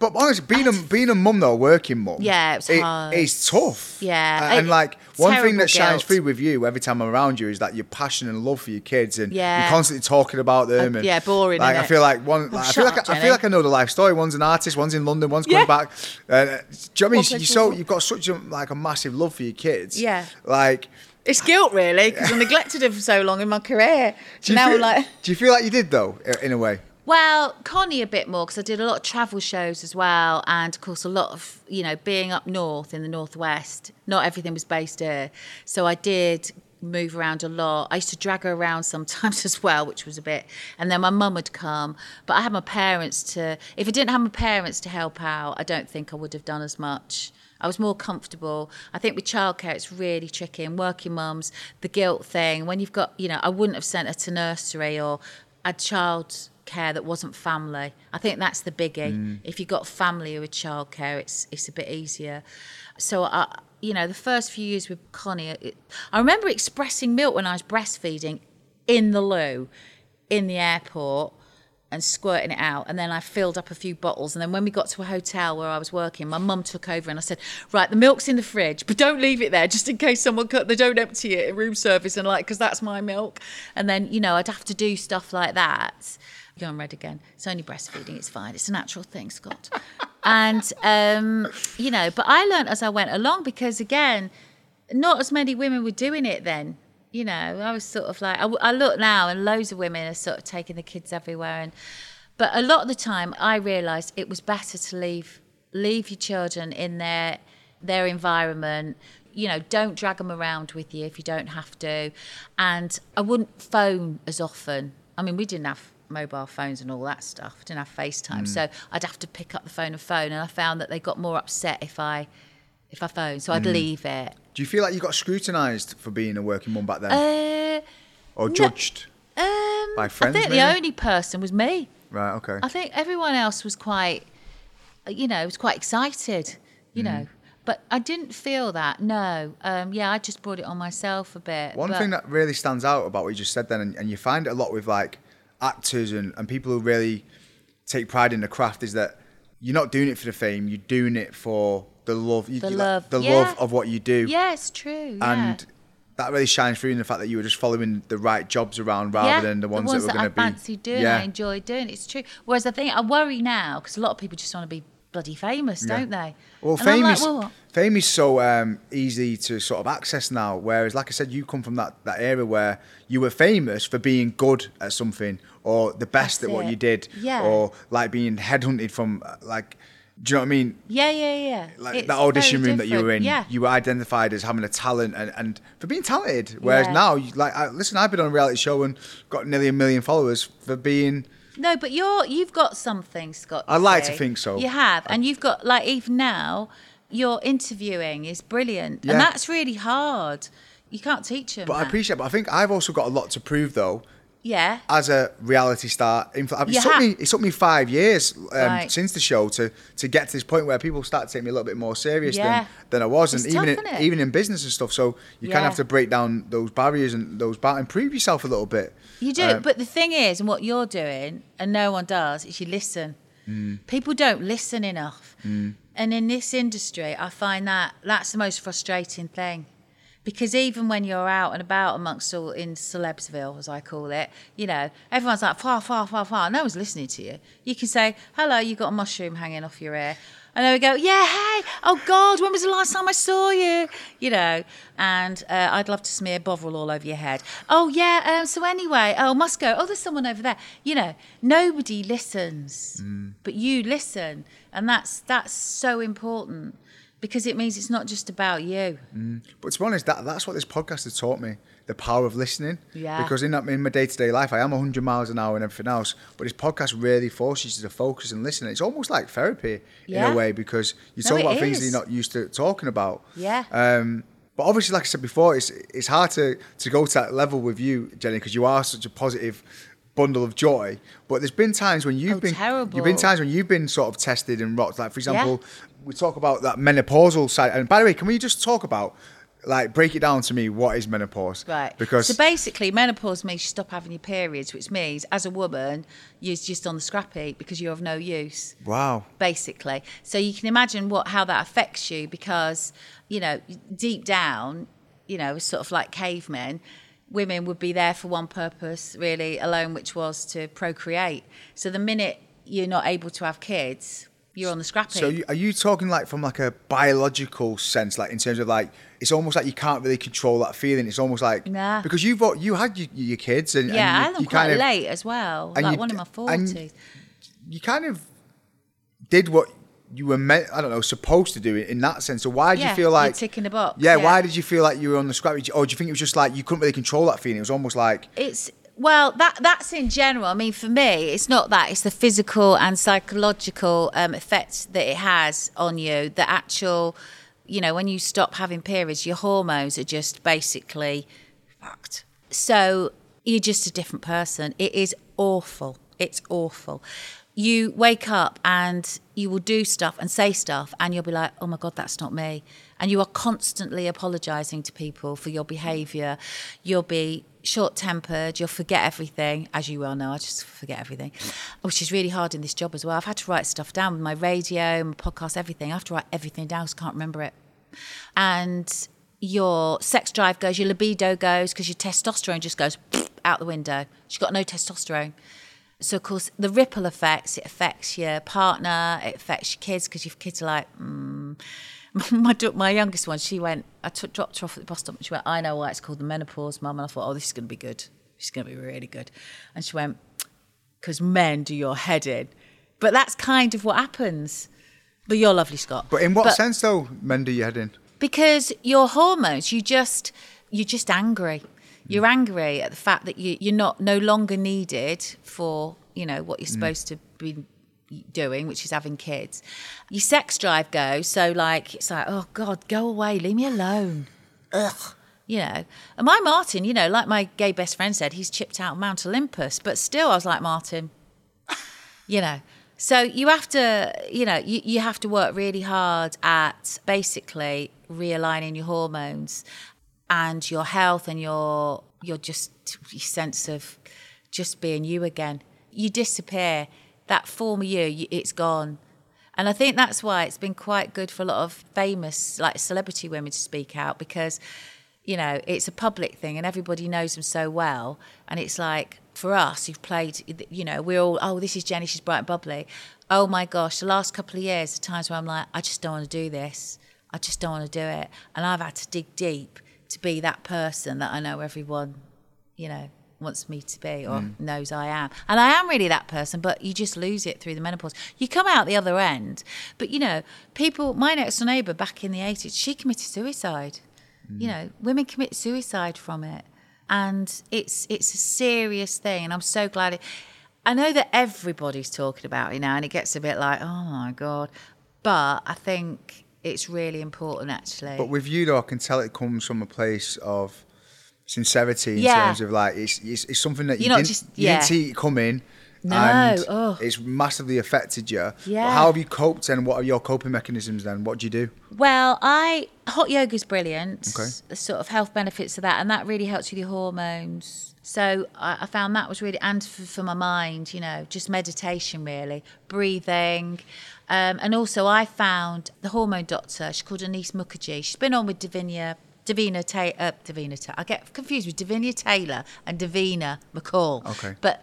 But honestly, being a being a mum though, a working mum, Yeah, it's hard. It's tough. Yeah, and it- like one thing that shines through with you every time I'm around you is that your passion and love for your kids, and Yeah. you're constantly talking about them. Uh, and yeah, boring, Like I feel like one. Oh, like, I feel like up, I feel like I know the life story. One's an artist, one's in London, one's coming Yeah. back. Uh, do you know what I mean? You- place You're to so you've got such a like a massive love for your kids. Yeah. Like. it's guilt really because I neglected it for so long in my career. Do you, now feel, I'm like, do you feel like you did though, in a way? Well, Connie a bit more because I did a lot of travel shows as well, and of course a lot of you know being up north in the northwest. Not everything was based here, so I did move around a lot. I used to drag her around sometimes as well, which was a bit. And then my mum would come, but I had my parents to. If I didn't have my parents to help out, I don't think I would have done as much. I was more comfortable. I think with childcare, it's really tricky. And working mums, the guilt thing, when you've got, you know, I wouldn't have sent her to nursery or had child care that wasn't family. I think that's the biggie. Mm. If you've got family with childcare, it's it's a bit easier. So I, you know, the first few years with Connie, it, I remember expressing milk when I was breastfeeding in the loo, in the airport, and squirting it out. And then I filled up a few bottles. And then when we got to a hotel where I was working, my mum took over and I said, Right, the milk's in the fridge, but don't leave it there just in case someone cut, they don't empty it in room service and like, because that's my milk. And then, you know, I'd have to do stuff like that. Go on red again. It's only breastfeeding. It's fine. It's a natural thing, Scott. and, um, you know, but I learned as I went along because, again, not as many women were doing it then. You know, I was sort of like, I, I look now and loads of women are sort of taking the kids everywhere. And, but a lot of the time I realised it was better to leave, leave your children in their, their environment. You know, don't drag them around with you if you don't have to. And I wouldn't phone as often. I mean, we didn't have mobile phones and all that stuff. Didn't have FaceTime, so I'd have to pick up the phone and phone. And I found that they got more upset if I if I phoned, so I'd leave it. Do you feel like you got scrutinised for being a working mum back then, Uh, or no. judged? um, By friends, I think the only person was me. Right. Okay. I think everyone else was quite, you know, was quite excited, you know. But I didn't feel that. No. Um, yeah, I just brought it on myself a bit. One but- thing that really stands out about what you just said then, and, and you find it a lot with like actors and, and people who really take pride in the craft, is that you're not doing it for the fame, you're doing it for the love, you, The you- love, the yeah. love of what you do, Yeah, it's true. Yeah. and that really shines through in the fact that you were just following the right jobs around rather yeah, than the ones, that were going to be. fancy doing, yeah. I enjoy doing. It's true. Whereas I think I worry now because a lot of people just want to be bloody famous, Yeah. don't they? Well, And fame like, is well, fame is so um, easy to sort of access now. Whereas, like I said, you come from that, that era where you were famous for being good at something or the best at what it. you did, Yeah. or like being headhunted from uh, like. Do you know what I mean? Yeah, yeah, yeah. Like It's that audition room that you were in, Yeah. you were identified as having a talent and, and for being talented. Whereas Yeah. now, you, like, I, listen, I've been on a reality show and got nearly a million followers for being. No, but you're you've got something, Scott. I like to think so. You have, and you've got like even now, your interviewing is brilliant, Yeah. and that's really hard. You can't teach them. But I appreciate. But I think I've also got a lot to prove though. Yeah. as a reality star. Influ- it took me it took me five years um, Right. since the show to to get to this point where people start to take me a little bit more serious Yeah. than, than I was, It's and even tough, in, innit? even in business and stuff. So you kind of have to break down those barriers and those and prove yourself a little bit. You do, Um, but the thing is, and what you're doing, and no one does, is you listen. Mm. People don't listen enough, and in this industry, I find that that's the most frustrating thing, because even when you're out and about amongst all in celebsville, as I call it, you know, everyone's like far, far, far, far. No one's listening to you. You can say, "Hello, you got a mushroom hanging off your ear." And then we go, yeah, hey, oh God, when was the last time I saw you? You know, and uh, I'd love to smear Bovril all over your head. Oh, yeah, um, so anyway, oh, must go. Oh, there's someone over there. You know, nobody listens, but you listen. And that's, that's so important because it means it's not just about you. But to be honest, that that's what this podcast has taught me: the power of listening. Yeah. Because in that, in my day to day life, I am 100 miles an hour and everything else. But this podcast really forces you to focus and listen. It's almost like therapy in a way because you talk it about things that is. you're not used to talking about. Yeah. Um, but obviously, like I said before, it's it's hard to to go to that level with you, Jenny, because you are such a positive bundle of joy. But there's been times when you've Oh, been terrible. you've been times when you've been sort of tested and rocked. Like for example, we talk about that menopausal side. And by the way, can we just talk about like break it down to me? What is menopause? Right. Because so basically, menopause means you stop having your periods, which means as a woman, you're just on the scrap heap because you're of no use. wow. basically. So you can imagine what how that affects you because you know deep down, you know, sort of like cavemen, women would be there for one purpose really alone, which was to procreate. So the minute you're not able to have kids, you're on the scrappy. So you, are you talking like from like a biological sense, like in terms of like it's almost like you can't really control that feeling. It's almost like Nah. because you've got you had your, your kids and yeah, and I you, had them quite kind of, late as well, like you- one in my forties. You kind of did what you were meant. I don't know, supposed to do it in that sense. So why did Yeah, you feel like ticking the box, Yeah, yeah. why did you feel like you were on the scrap? Or do you think it was just like you couldn't really control that feeling? It was almost like It's well, that that's in general. I mean, for me, it's not that; it's the physical and psychological um, effects that it has on you. The actual, you know, when you stop having periods, your hormones are just basically fucked. So you're just a different person. It is awful. It's awful. You wake up and you will do stuff and say stuff, and you'll be like, oh my God, that's not me. And you are constantly apologizing to people for your behavior. You'll be short tempered, you'll forget everything, as you well know. I just forget everything, which is really hard in this job as well. I've had to write stuff down with my radio, my podcast, everything. I have to write everything down because I can't remember it and your sex drive goes, your libido goes, because your testosterone just goes out the window. She's got no testosterone. So, of course, the ripple effects, it affects your partner, it affects your kids, because your kids are like, mm. my, my youngest one, she went, I took, dropped her off at the bus stop, and she went, I know why it's called the menopause, mum. And I thought, oh, this is going to be good. This is going to be really good. And she went, because men do your head in. But that's kind of what happens. But you're lovely, Scott. But in what sense though, men do your head in? because your hormones you just you're just angry hmm. you're angry at the fact that you, you're not no longer needed for you know what you're hmm. supposed to be doing which is having kids. Your sex drive goes so like it's like oh god go away leave me alone. Ugh. You know and my martin you know like my gay best friend said he's chipped out mount olympus but still i was like martin you know. So you have to you know you, you have to work really hard at basically realigning your hormones and your health and your your just your sense of just being you again. You disappear that former you, it's gone and i think that's why it's been quite good for a lot of famous like celebrity women to speak out because you know, it's a public thing and everybody knows them so well. And it's like, for us who've played, you know, we're all, oh, this is Jenny, she's bright and bubbly. Oh my gosh, the last couple of years, the times where I'm like, I just don't want to do this. I just don't want to do it. And I've had to dig deep to be that person that I know everyone, you know, wants me to be or mm. knows I am. And I am really that person, but you just lose it through the menopause. You come out the other end. But, you know, people, my next door neighbour back in the 80s, she committed suicide. You mm. know, women commit suicide from it. And it's it's a serious thing. And I'm so glad it, I know that everybody's talking about it now and it gets a bit like, oh my God. But I think it's really important actually. But with you though, I can tell it comes from a place of sincerity in Yeah. terms of like it's, it's, it's something that you not didn't just- you didn't see it coming. No, and oh. it's massively affected you. But Yeah. how have you coped and what are your coping mechanisms then? What do you do? Well, I hot yoga is brilliant. Okay. The sort of health benefits of that, and that really helps with your hormones. So I, I found that was really, and for, for my mind, you know, just meditation really, breathing, um, and also I found the hormone doctor. She's called Annice Mukherjee. She's been on with Davinia. Davina Taylor, uh, Davina Ta- I get confused with Davinia Taylor and Davina McCall. Okay. But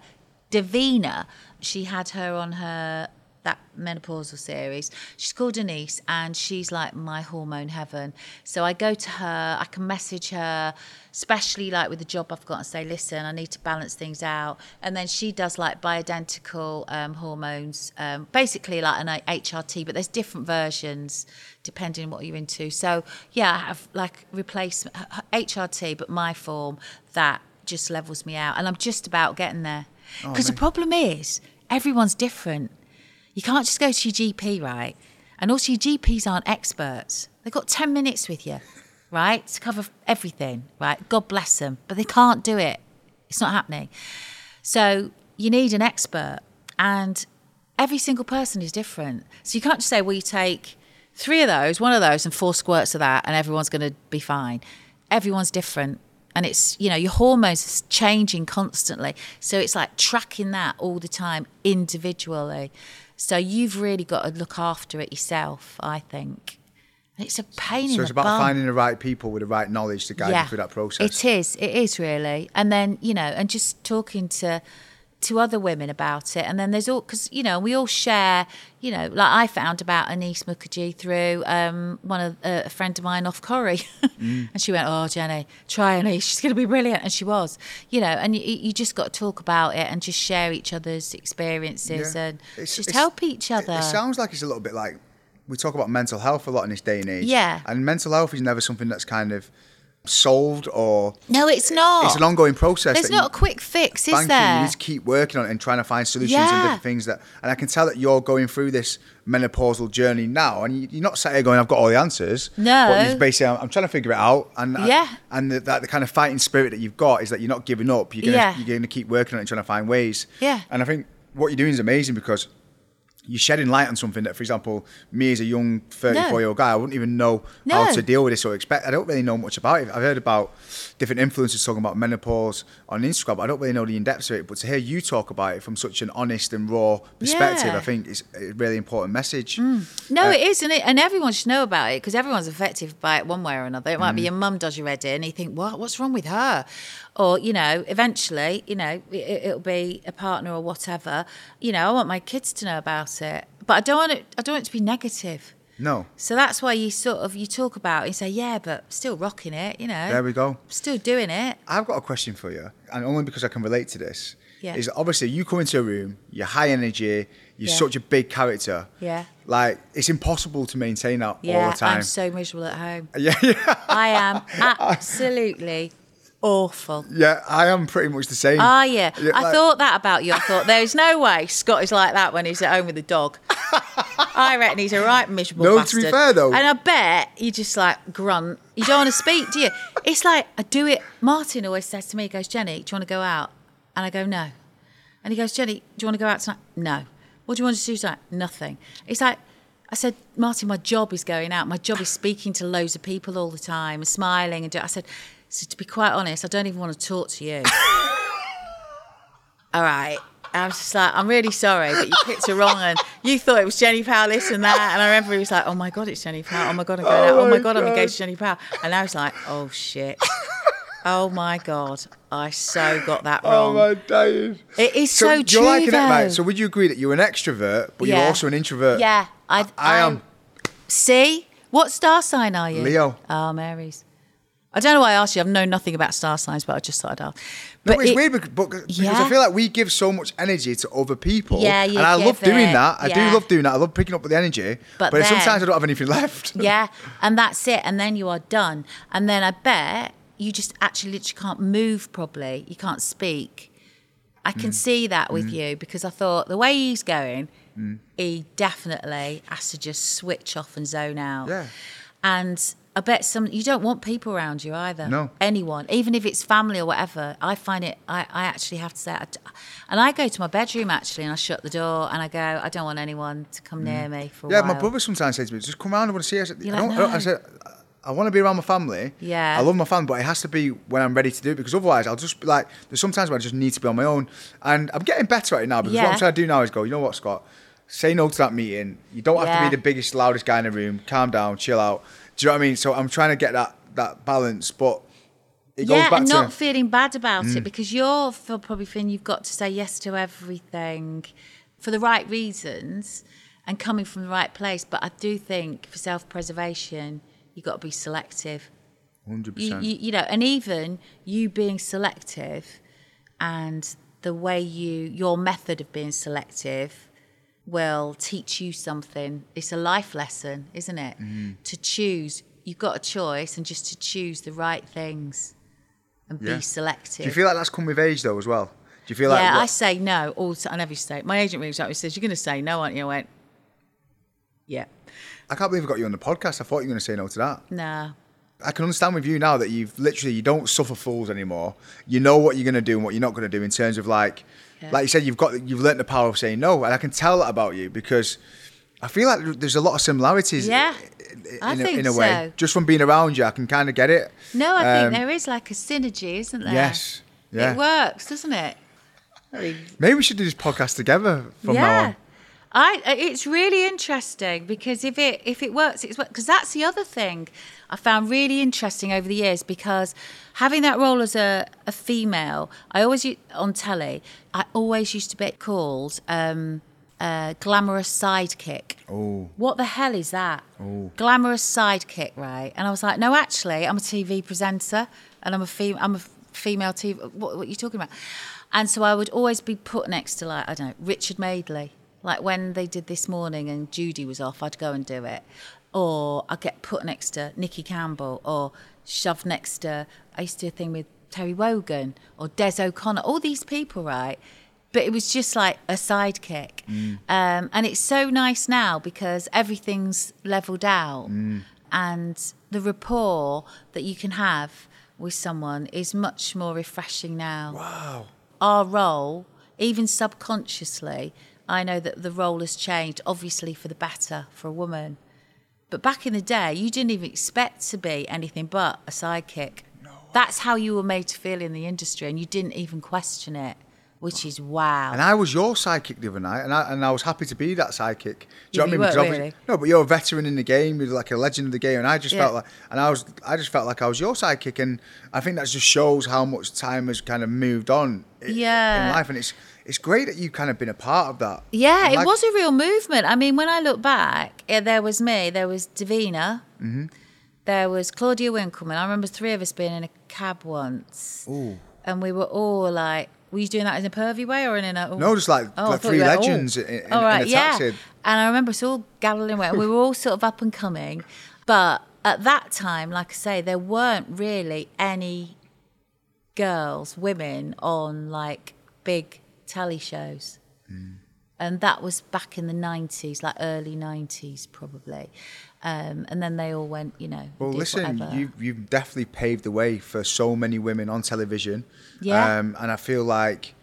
Davina, she had her on her that menopausal series. She's called Denise, and she's like my hormone heaven. So I go to her, I can message her, especially like with the job I've got, and say, listen, I need to balance things out. And then she does like bioidentical um, hormones, um, basically like an HRT, but there's different versions depending on what you're into. So yeah, I have like replacement HRT, but my form that just levels me out, and I'm just about getting there. Because the problem is, everyone's different. You can't just go to your GP, right? And also, your GPs aren't experts. They've got 10 minutes with you, right? To cover everything, right? God bless them. But they can't do it. It's not happening. So, you need an expert. And every single person is different. So, you can't just say, well, you take three of those, one of those, and four squirts of that, and everyone's going to be fine. Everyone's different and it's you know your hormones is changing constantly so it's like tracking that all the time individually so you've really got to look after it yourself i think it's a pain So in it's about bum. finding the right people with the right knowledge to guide you through that process. it is it is really and then you know and just talking to to other women about it. And then there's all, because, you know, we all share, you know, like I found about Annice Mukherjee through um, one of uh, a friend of mine off Corrie. Mm. and she went, Oh, Jenny, try Annice. She's going to be brilliant. And she was, you know, and you, you just got to talk about it and just share each other's experiences Yeah. and It's- just it's- help each It, other. it sounds like it's a little bit like we talk about mental health a lot in this day and age. Yeah. And mental health is never something that's kind of solved or no, it's not. it's an ongoing process. There's not you- a quick fix, is you. there? You need to keep working on it and trying to find solutions Yeah. and different things that. And I can tell that you're going through this menopausal journey now, and you- you're not sat here going, "I've got all the answers." No. But you're basically, I'm, I'm trying to figure it out, and uh, Yeah. and the, that the kind of fighting spirit that you've got is that you're not giving up. You're gonna Yeah. you're gonna keep working on it and trying to find ways. Yeah. And I think what you're doing is amazing because. You're shedding light on something that, for example, me as a young 34 year old guy, I wouldn't even know how to deal with this or expect. I don't really know much about it. I've heard about different influencers talking about menopause on Instagram, I don't really know the in depth of it. But to hear you talk about it from such an honest and raw perspective, Yeah. I think is a really important message. No, Uh, it is, and, it, and everyone should know about it because everyone's affected by it one way or another. It might Mm. be your mum does your wedding, and you think, "What? What's wrong with her?" Or you know, eventually, you know, it, it'll be a partner or whatever. You know, I want my kids to know about it, but I don't want it. I don't want it to be negative. No, So that's why you sort of you talk about it and say, "Yeah, but still rocking it," you know. there we go. Still doing it. I've got a question for you, and only because I can relate to this. Yeah. Is obviously you come into a room, you're high energy, you're Yeah. such a big character. Yeah. Like it's impossible to maintain that all the time. I'm so miserable at home. yeah, yeah, I am absolutely awful. yeah. I am pretty much the same. Oh yeah, Yeah, I like- thought that about you. I thought there's no way Scott is like that when he's at home with the dog. I reckon he's a right miserable No, to bastard. be fair, though- and I bet you just like grunt. You don't want to speak, do you? It's like I do it. Martin always says to me, he goes, Jenny, do you want to go out? And I go, no. And he goes, Jenny, do you want to go out tonight? No. What do you want to do tonight? Nothing. It's like. I said, Martin, my job is going out. My job is speaking to loads of people all the time and smiling. And do-. I said, so to be quite honest, I don't even want to talk to you. all right. I was just like, I'm really sorry, but you picked it wrong, and you thought it was Jenny Powell, this and that. And I remember he was like, Oh my god, it's Jenny Powell. Oh my god, I'm going out. Oh, oh my my god, I'm engaged to Jenny Powell. And I was like, Oh shit. Oh my god, I so got that oh wrong. oh my days. it is so, you're true. like an though. right. So would you agree that you're an extrovert, but you're also an introvert? yeah, I, I am. See, what star sign are you? Leo. Oh, Mary's. I don't know why I asked you. I've known nothing about star signs, but I just thought I'd ask. No, But it's it- weird because, because I feel like we give so much energy to other people. Yeah, you and I love doing it, that. I yeah. do love doing that. I love picking up the energy. But But, sometimes I don't have anything left. yeah, and that's it. And then you are done. And then I bet you just actually literally can't move properly. You can't speak. I Mm. can see that with you because I thought the way he's going, Mm. he definitely has to just switch off and zone out. Yeah. And I bet some you don't want people around you either. No. Anyone, even if it's family or whatever. I find it. I, I actually have to say, I and I go to my bedroom actually, and I shut the door, and I go. I don't want anyone to come near me for a Mm. Yeah, my brother sometimes says to me, "Just come around. I want to see." I said, You're I, like, don't, I, I said, I want to be around my family. Yeah. I love my family, but it has to be when I'm ready to do it because otherwise I'll just be like. There's sometimes where I just need to be on my own, and I'm getting better at it now because what I'm trying to do now is go. You know what, Scott? Say no to that meeting. You don't have Yeah. to be the biggest, loudest guy in the room. Calm down, chill out. Do you know what I mean? So I'm trying to get that that balance, but it goes yeah, back and not feeling bad about Mm. it because you're probably feeling you've got to say yes to everything for the right reasons and coming from the right place. But I do think for self preservation, you've got to be selective. 100. You, percent you, you know, and even you being selective and the way you, your method of being selective will teach you something. It's a life lesson, isn't it? Mm-hmm. To choose, you've got a choice and just to choose the right things and Yeah. be selective. Do you feel like that's come with age though as well? Do you feel like yeah, I say no all the time. I never say. My agent rings out and says, You're going to say no, aren't you? I went, Yeah. I can't believe I got you on the podcast. I thought you were going to say no to that. No. I can understand with you now that you've literally you don't suffer fools anymore. You know what you're going to do and what you're not going to do in terms of like, Yeah. like you said, you've got you've learnt the power of saying no, and I can tell that about you because I feel like there's a lot of similarities. Yeah, in, I think a, in a way, so. just from being around you, I can kind of get it. No, I Um, think there is like a synergy, isn't there? Yes, yeah. It works, doesn't it? Maybe we should do this podcast together from now on. I it's really interesting because if it if it works, it's because that's the other thing I found really interesting over the years because having that role as a, a female, I always on telly, I always used to be called um, a glamorous sidekick. Oh. What the hell is that? Glamorous sidekick, right? And I was like, no, actually, I'm a TV presenter and I'm a fem- I'm a female TV. What, what are you talking about? And so I would always be put next to like I don't know Richard Madeley. Like when they did this morning and Judy was off, I'd go and do it. Or I'd get put next to Nicky Campbell or shoved next to. I used to do a thing with Terry Wogan or Des O'Connor. All these people, right? but it was just like a sidekick. Um, and it's so nice now because everything's leveled out and the rapport that you can have with someone is much more refreshing now. Wow. Our role, even subconsciously, I know that the role has changed, obviously for the better for a woman. But back in the day, you didn't even expect to be anything but a sidekick. No. That's how you were made to feel in the industry, and you didn't even question it, which is wow. And I was your sidekick the other night, and I, and I was happy to be that sidekick. Do you Yeah, know what I mean? weren't Because obviously- really. No, but you're a veteran in the game. You're like a legend of the game, and I just Yeah. felt like, and I was, I just felt like I was your sidekick, and I think that just shows how much time has kind of moved on Yeah. in life, and it's it's great that you've kind of been a part of that. Yeah, I it was a real movement. I mean, when I look back, yeah, there was me, there was Davina, Mm-hmm. there was Claudia Winkleman. I remember three of us being in a cab once, Ooh. and we were all like, "Were you doing that in a pervy way or in a?" No, just like- Oh, like three oh. legends in- in- All in right, a yeah. taxi. And I remember us all gathering away, and we were all sort of up and coming. But at that time, like I say, there weren't really any girls, women on like big telly shows. And that was back in the 90s, like early 90s, probably. Um, and then they all went, you know. Well, listen, whatever. you you've definitely paved the way for so many women on television. Yeah. Um, and I feel like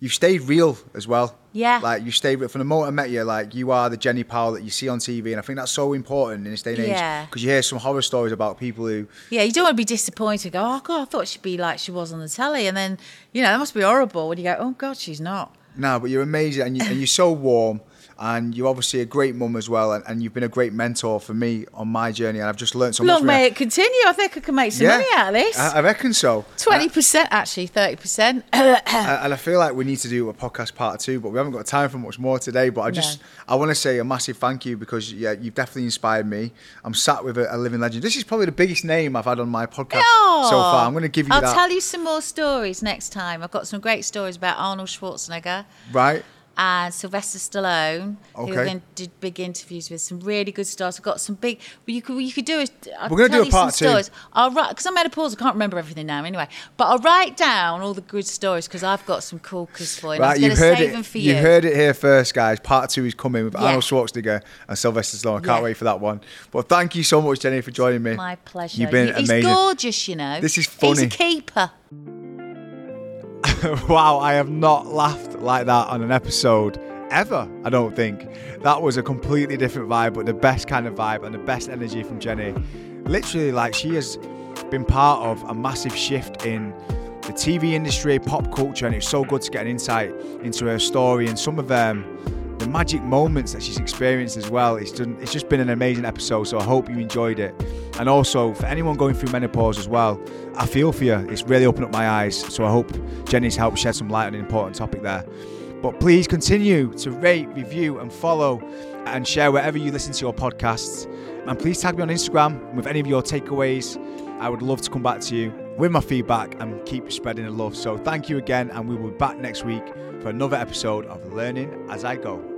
you've stayed real as well. Yeah. Like you stayed real from the moment I met you. Like you are the Jenny Powell that you see on TV, and I think that's so important in this day and age Yeah. because you hear some horror stories about people who. Yeah, you don't want to be disappointed. Go, oh god, I thought she'd be like she was on the telly, and then you know that must be horrible when you go, oh god, she's not. No, but you're amazing, and, you, and you're so warm, and you're obviously a great mum as well, and, and you've been a great mentor for me on my journey, and I've just learned so much. Long may it continue. I think I can make some money out of this. I, I reckon so. Twenty percent, actually, thirty percent. And I feel like we need to do a podcast part two, but we haven't got time for much more today. But I just, No. I want to say a massive thank you because yeah, you've definitely inspired me. I'm sat with a, a living legend. This is probably the biggest name I've had on my podcast so oh, far. I'm going to give you I'll that. tell you some more stories next time. I've got some great stories about Arnold Schwarzenegger right? And Sylvester Stallone, who Okay. going to do big interviews with. Some really good stars. I've got some big. Well, you could you could do. A, I'll We're gonna do a part two. stories. I'll write because I made a pause. I can't remember everything now. Anyway, but I'll write down all the good stories because I've got some corkers for you. Right, going you've to heard save it. them for You've you. heard it here first, guys. Part two is coming with Yeah. Arnold Schwarzenegger and Sylvester Stallone. I can't Yeah. wait for that one. But thank you so much, Jenny, for joining me. My pleasure. You've been He's amazing. gorgeous, you know. This is funny. He's a keeper. wow, I have not laughed like that on an episode ever, I don't think. That was a completely different vibe, but the best kind of vibe and the best energy from Jenny. Literally, like, she has been part of a massive shift in the TV industry, pop culture, and it's so good to get an insight into her story and some of um, the magic moments that she's experienced as well. It's, done, it's just been an amazing episode, so I hope you enjoyed it. And also, for anyone going through menopause as well, I feel for you. It's really opened up my eyes, so I hope Jenny's helped shed some light on an important topic there. But please continue to rate, review, and follow and share wherever you listen to your podcasts. And please tag me on Instagram with any of your takeaways. I would love to come back to you with my feedback and keep spreading the love. So thank you again, and we will be back next week for another episode of Learning as I Go.